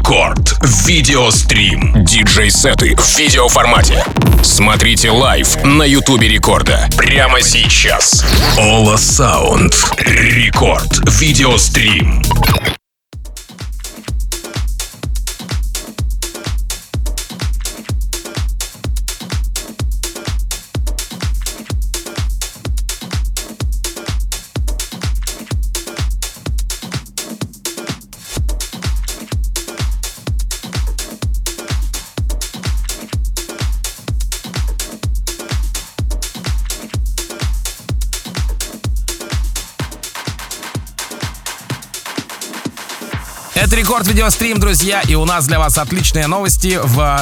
Рекорд. Видеострим. Диджей-сеты в видеоформате. Смотрите live на Ютубе Рекорда. Прямо сейчас. Ollasound. Рекорд. Видеострим. Рекорд видеострим, друзья, и у нас для вас отличные новости в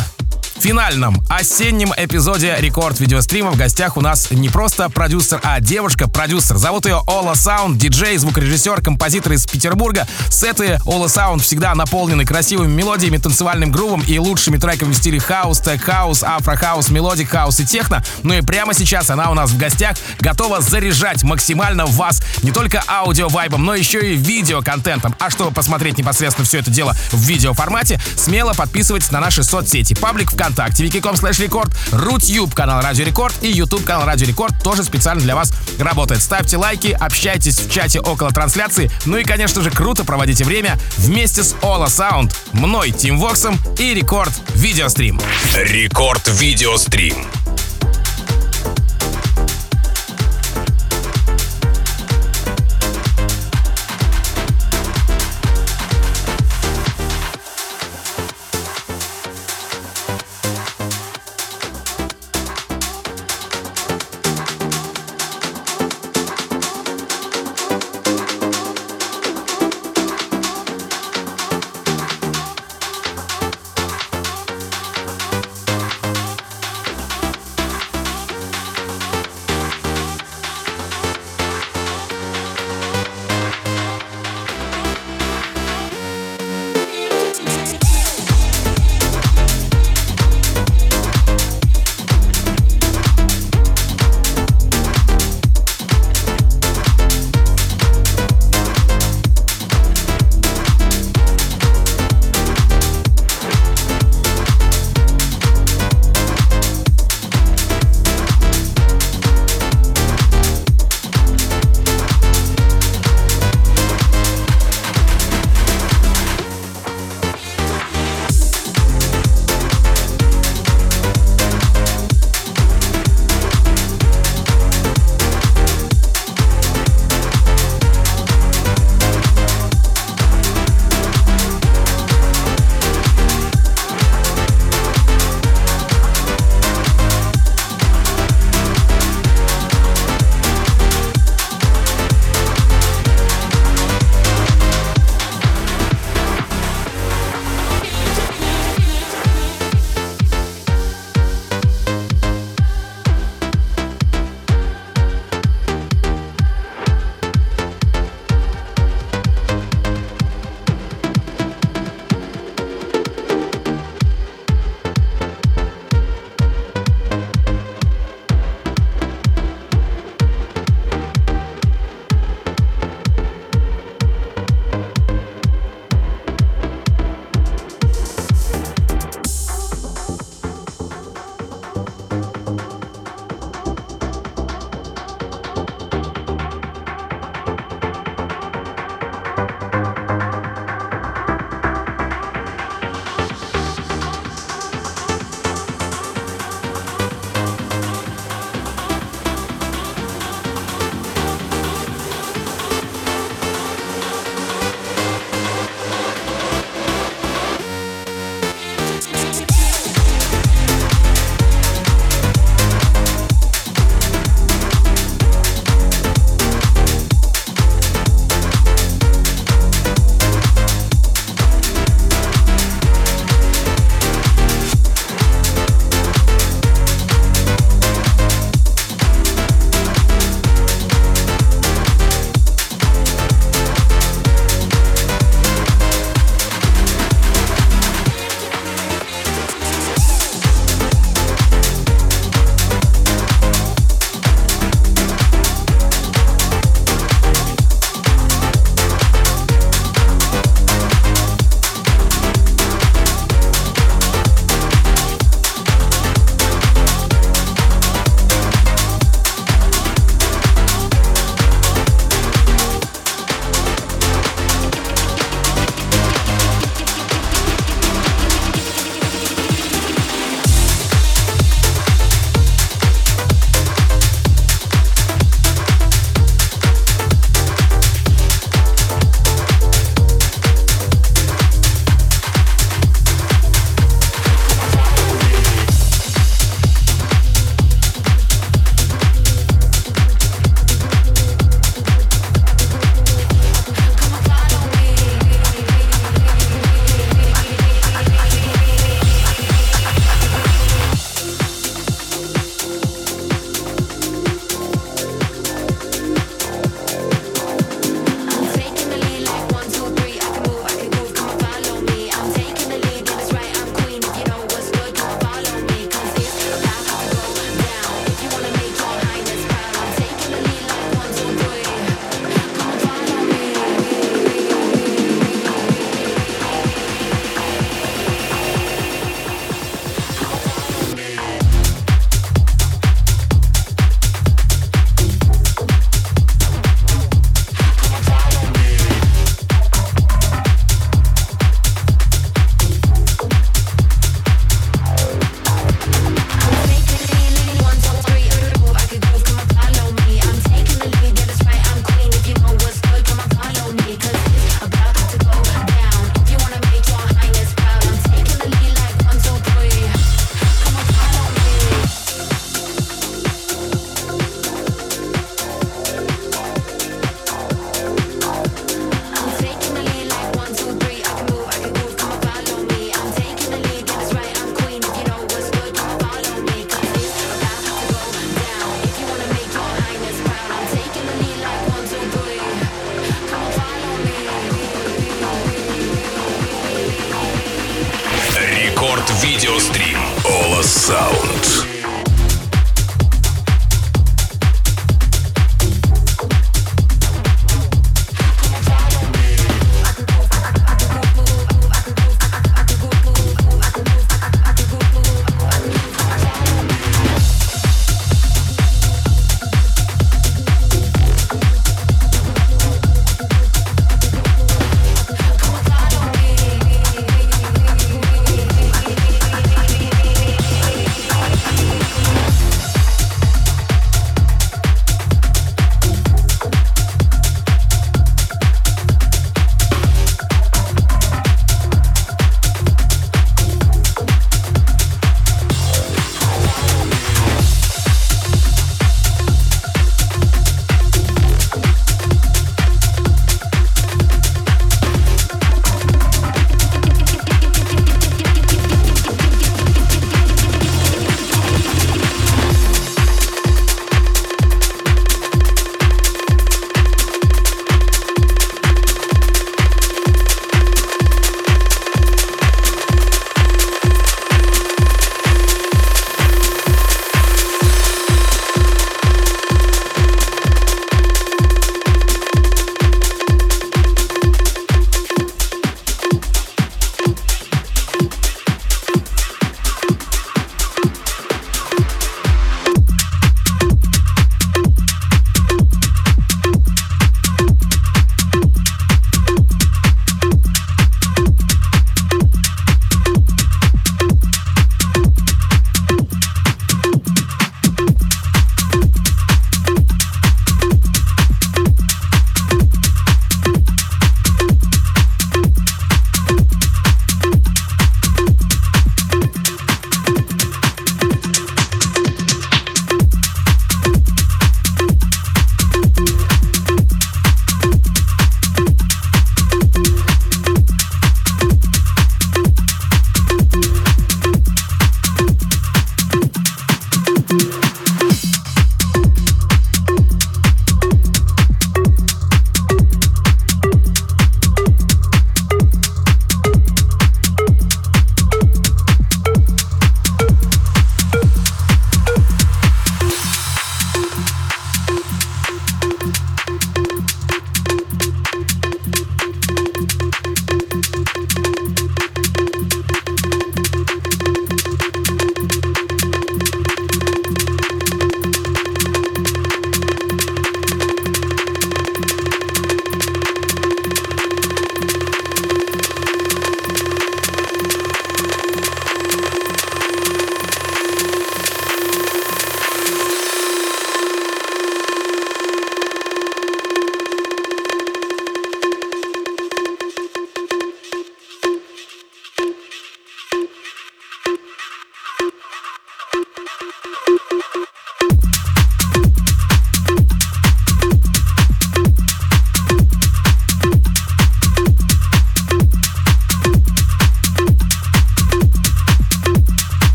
финальном осеннем эпизоде рекорд видеострима в гостях у нас не просто продюсер, а девушка-продюсер. Зовут ее Ollasound, диджей, звукорежиссер, композитор из Петербурга. Сеты Ollasound всегда наполнены красивыми мелодиями, танцевальным грувом и лучшими треками в стиле хаус, tech house, afro house, melodic house и техно. Ну и прямо сейчас она у нас в гостях, готова заряжать максимально вас не только аудио-вайбом, но еще и видео-контентом. А чтобы посмотреть непосредственно все это дело в видеоформате, смело подписывайтесь на наши соцсети. Паблик ВКонтакте ВКонтакте, vk.com slash Record, Рутюб, канал Радио Рекорд и YouTube канал Радио Рекорд тоже специально для вас работает. Ставьте лайки, общайтесь в чате около трансляции, ну и, конечно же, круто проводите время вместе с Ола Sound, мной, Тим Воксом и Рекорд Видеострим. Рекорд Видеострим.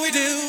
we do.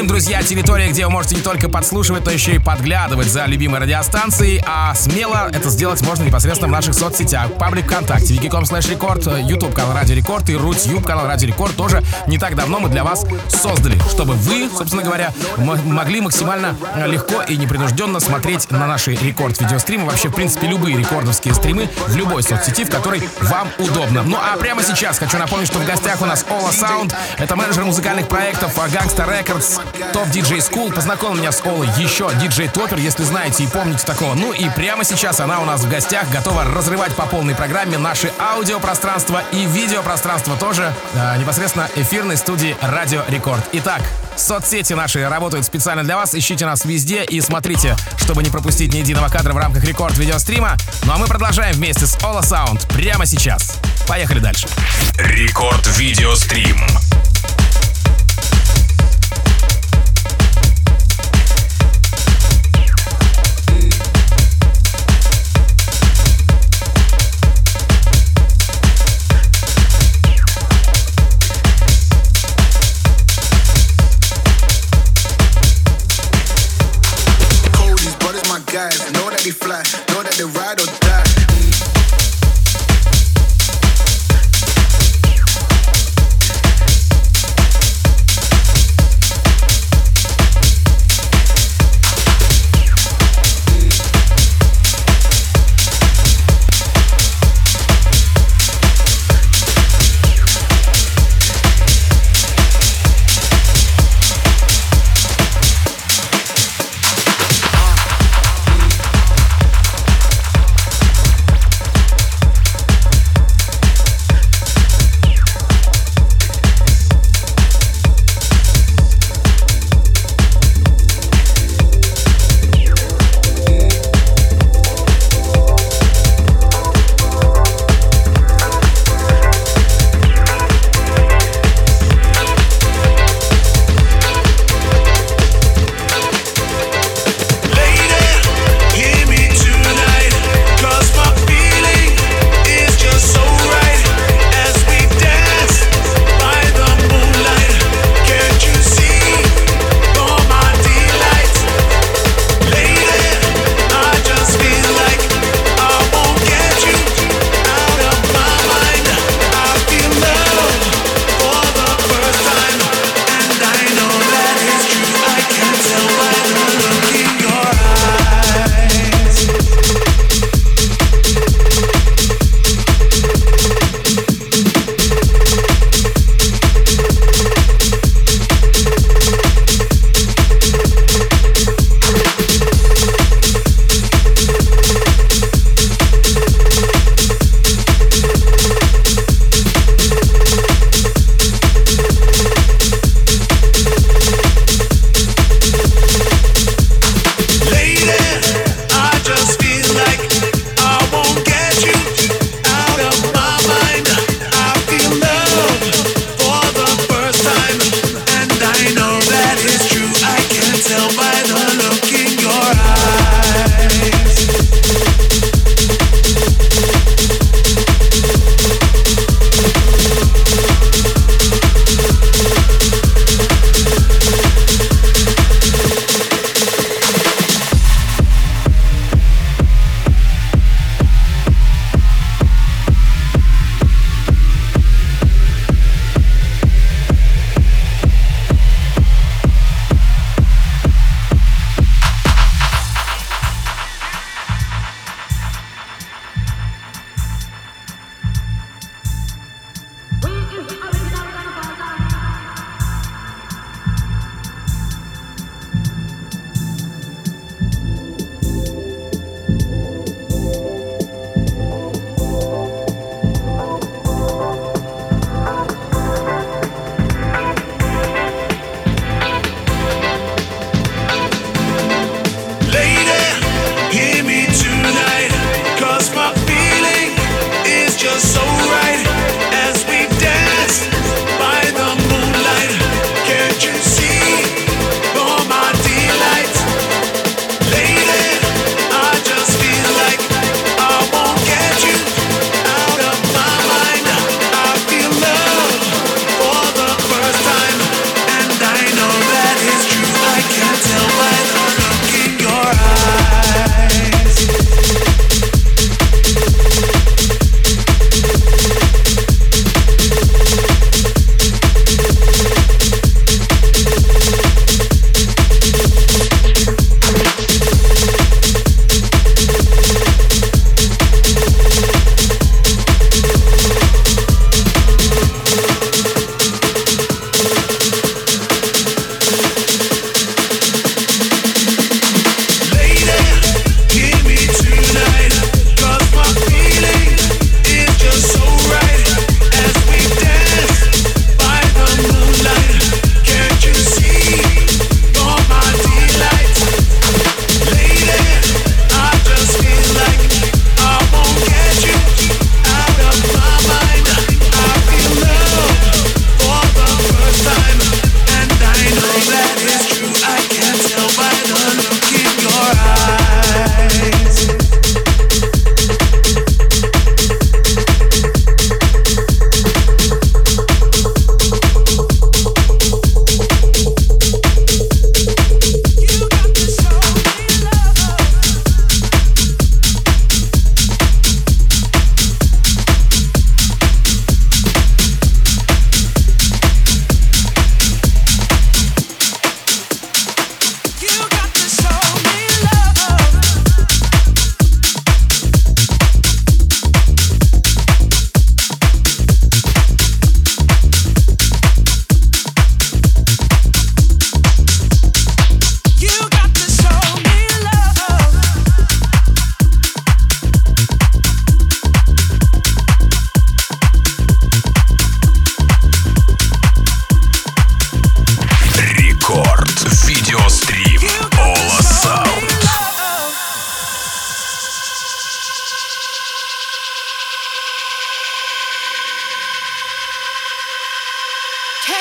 Видеострим, друзья, территория, где вы можете не только подслушивать, но еще и подглядывать за любимой радиостанцией, а смело это сделать можно непосредственно в наших соцсетях. Паблик ВКонтакте, vk.com slash Record, YouTube канал Радио Рекорд и Рутюб канал Радио Рекорд тоже не так давно мы для вас создали, чтобы вы, собственно говоря, могли максимально э, легко и непринужденно смотреть на наши рекорд видеостримы, вообще, в принципе, любые рекордовские стримы в любой соцсети, в которой вам удобно. Ну а прямо сейчас хочу напомнить, что в гостях у нас Ollasound, это менеджер музыкальных проектов а, Gangsta Records, топ диджей School. Познакомил меня с Олой еще диджей Топер, если знаете и помните такого. Ну и прямо сейчас она у нас в гостях, готова разрывать по полной программе наши аудиопространство и видеопространство тоже, э, непосредственно эфирной студии Радио Рекорд. Итак, соцсети наши работают специально для вас. Ищите нас везде и смотрите, чтобы не пропустить ни единого кадра в рамках рекорд видеострима. Ну а мы продолжаем вместе с Ола Sound прямо сейчас. Поехали дальше. Рекорд Видеострим.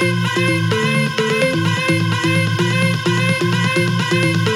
thank you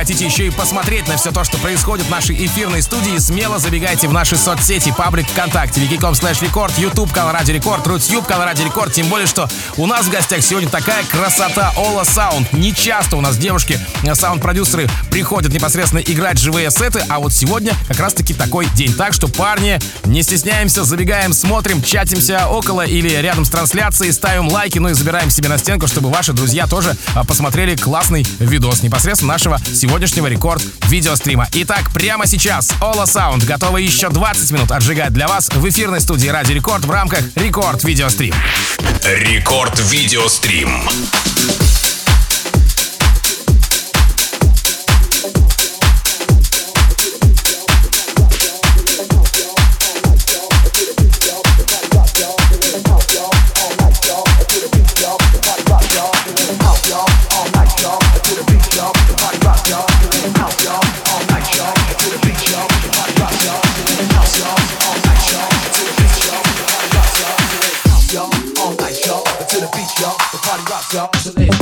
хотите еще и посмотреть на все то, что происходит в нашей эфирной студии, смело забегайте в наши соцсети, паблик ВКонтакте, vk.com slash Record, YouTube, канал Радио Рекорд, Рутюб, канал Радио Рекорд, тем более, что у нас в гостях сегодня такая красота Ollasound. Не часто у нас девушки, э, саунд-продюсеры приходят непосредственно играть живые сеты, а вот сегодня как раз-таки такой день. Так что, парни, не стесняемся, забегаем, смотрим, чатимся около или рядом с трансляцией, ставим лайки, ну и забираем себе на стенку, чтобы ваши друзья тоже а, посмотрели классный видос непосредственно нашего сегодняшнего рекорд видеострима. Итак, прямо сейчас Ollasound готовы еще 20 минут отжигать для вас в эфирной студии Радио Рекорд в рамках Рекорд Видеострим. Рекорд Видеострим. Y'all. To the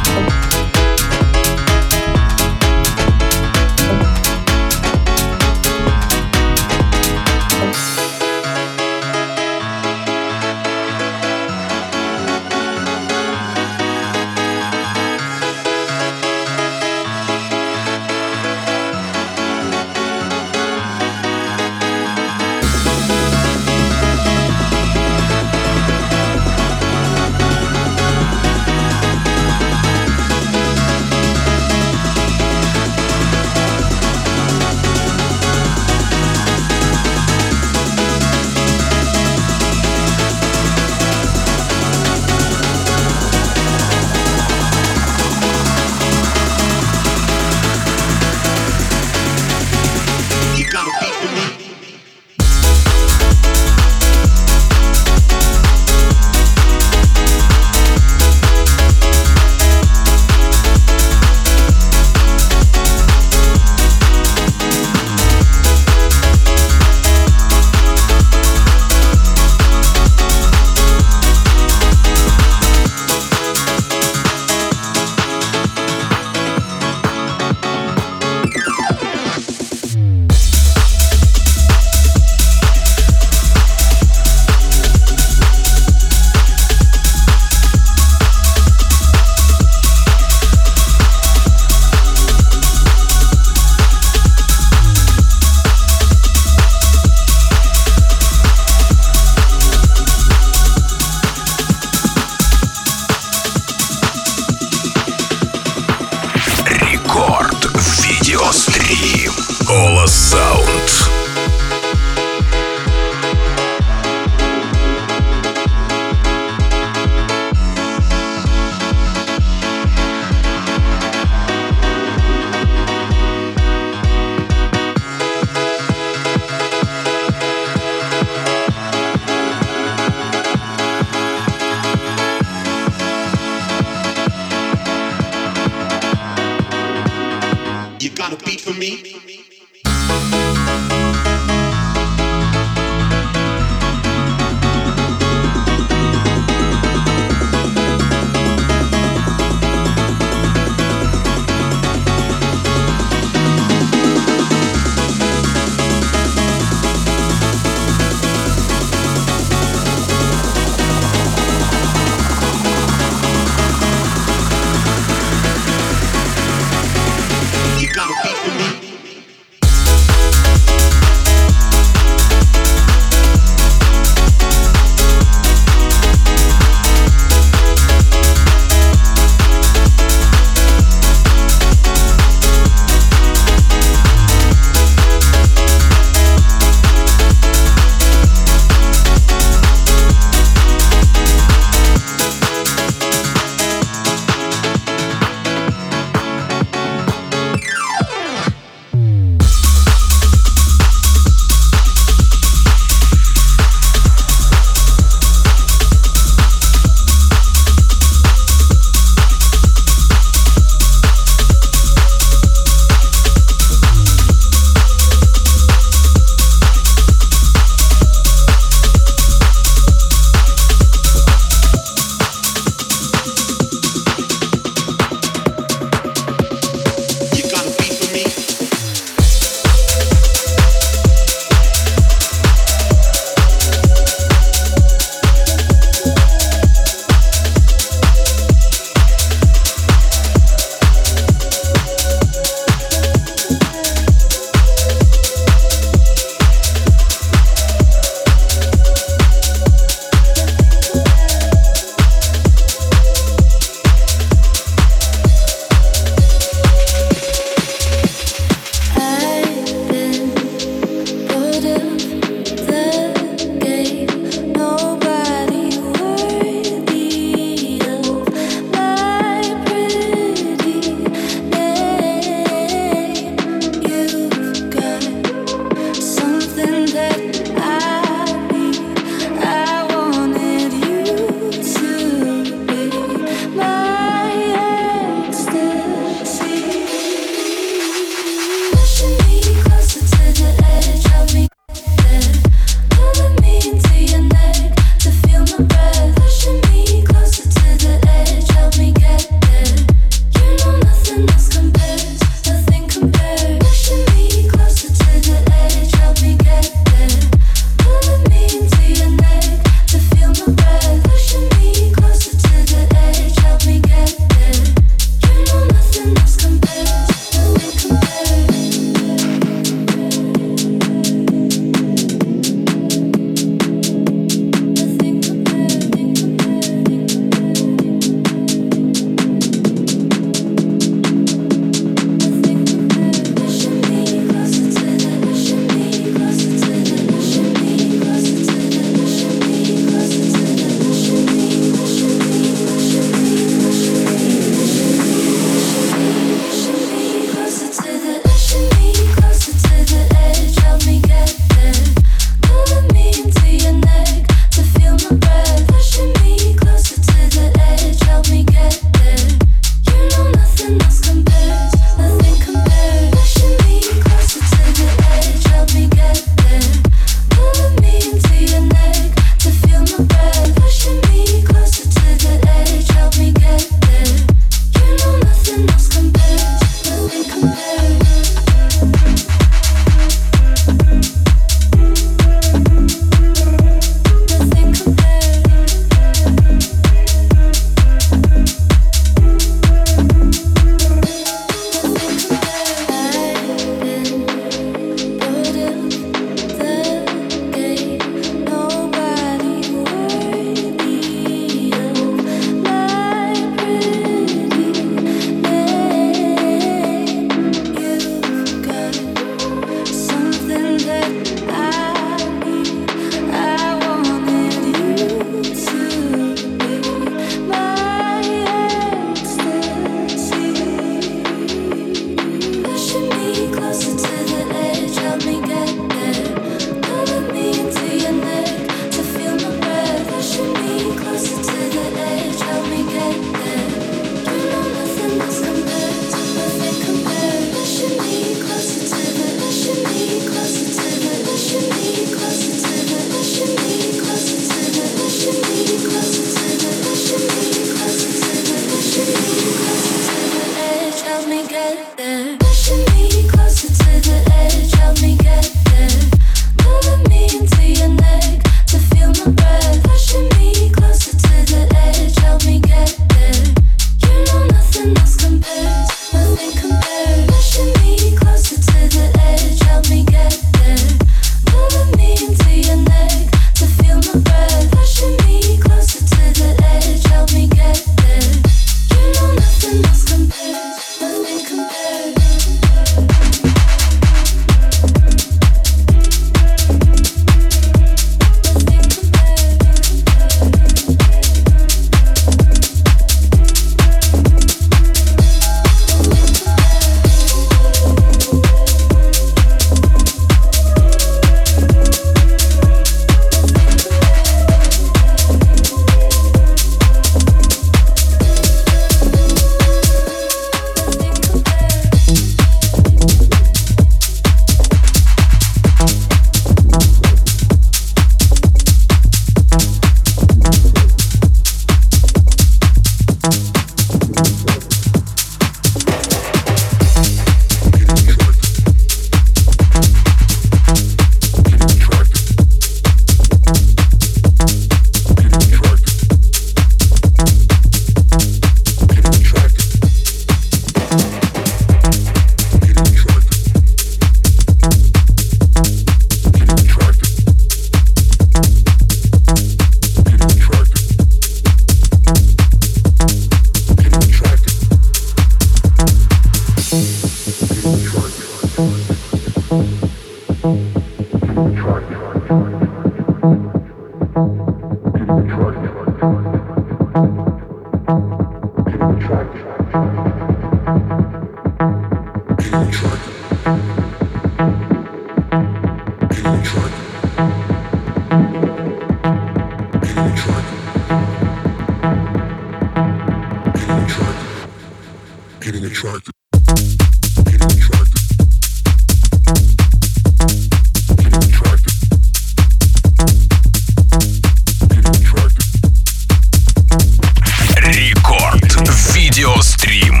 Стрим.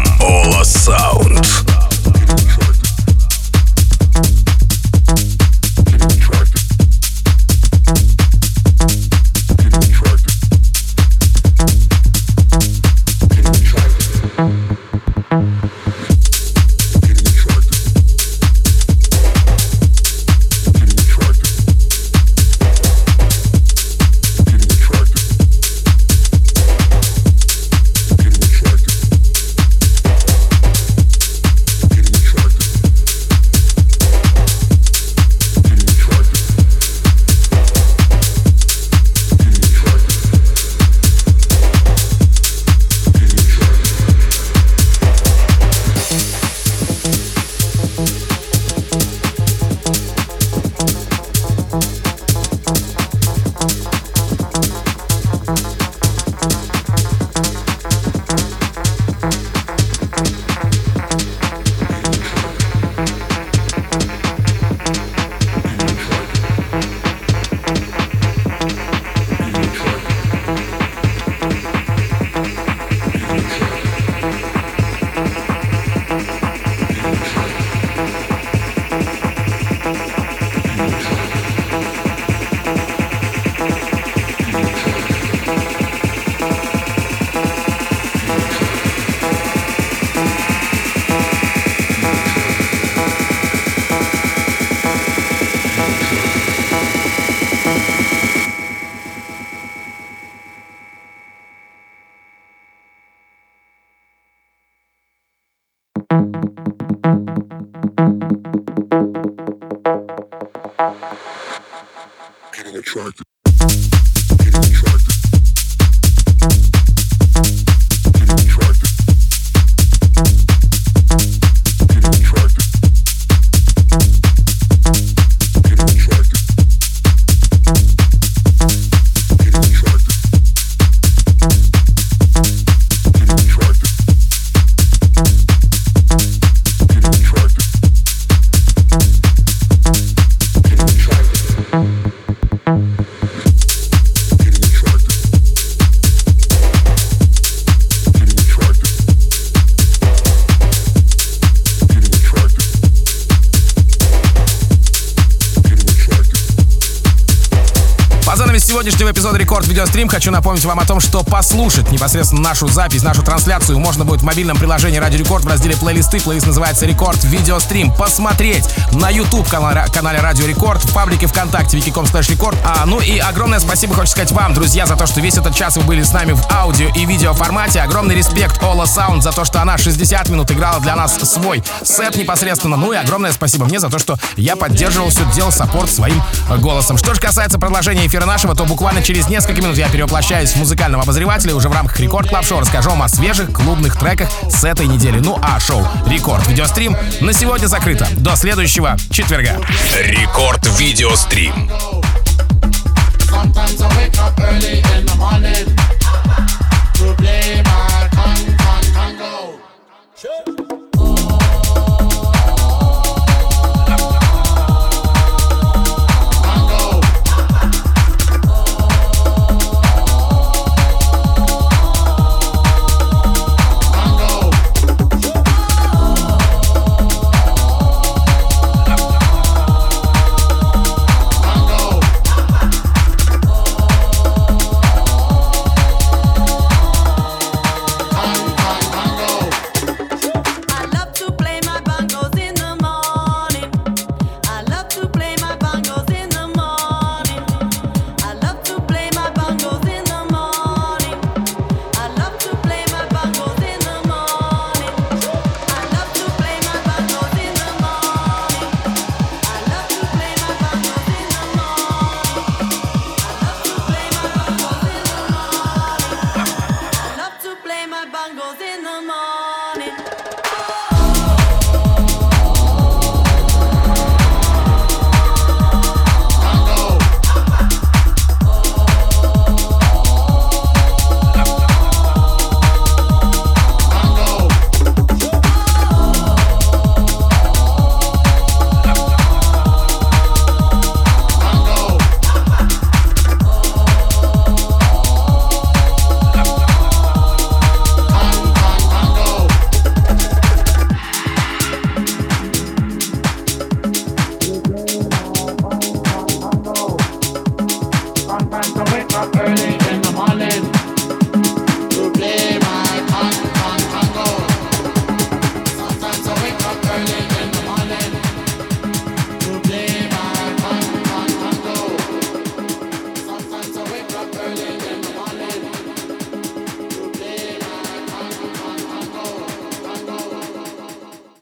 Сегодняшнего Record Video Stream хочу напомнить вам о том, что послушать непосредственно нашу запись, нашу трансляцию можно будет в мобильном приложении Радио Рекорд в разделе плейлисты. Плейлист называется Record Video Stream. Посмотреть на YouTube канале, канале Радио Рекорд, в паблике ВКонтакте vk.com slash record. А, ну и огромное спасибо хочу сказать вам, друзья, за то, что весь этот час вы были с нами в аудио и видео формате. Огромный респект Ollasound за то, что она 60 минут играла для нас свой сет непосредственно. Ну и огромное спасибо мне за то, что я поддерживал все дело, support своим голосом. Что же касается продолжения эфира нашего, то буквально через несколько минут я перевоплощаюсь в музыкального обозревателя и уже в рамках Record Club Show расскажу вам о свежих клубных треках с этой недели. Ну а шоу Record Video Stream на сегодня закрыто. До следующего четверга. Record Video Stream. Sometimes I wake up early in the morning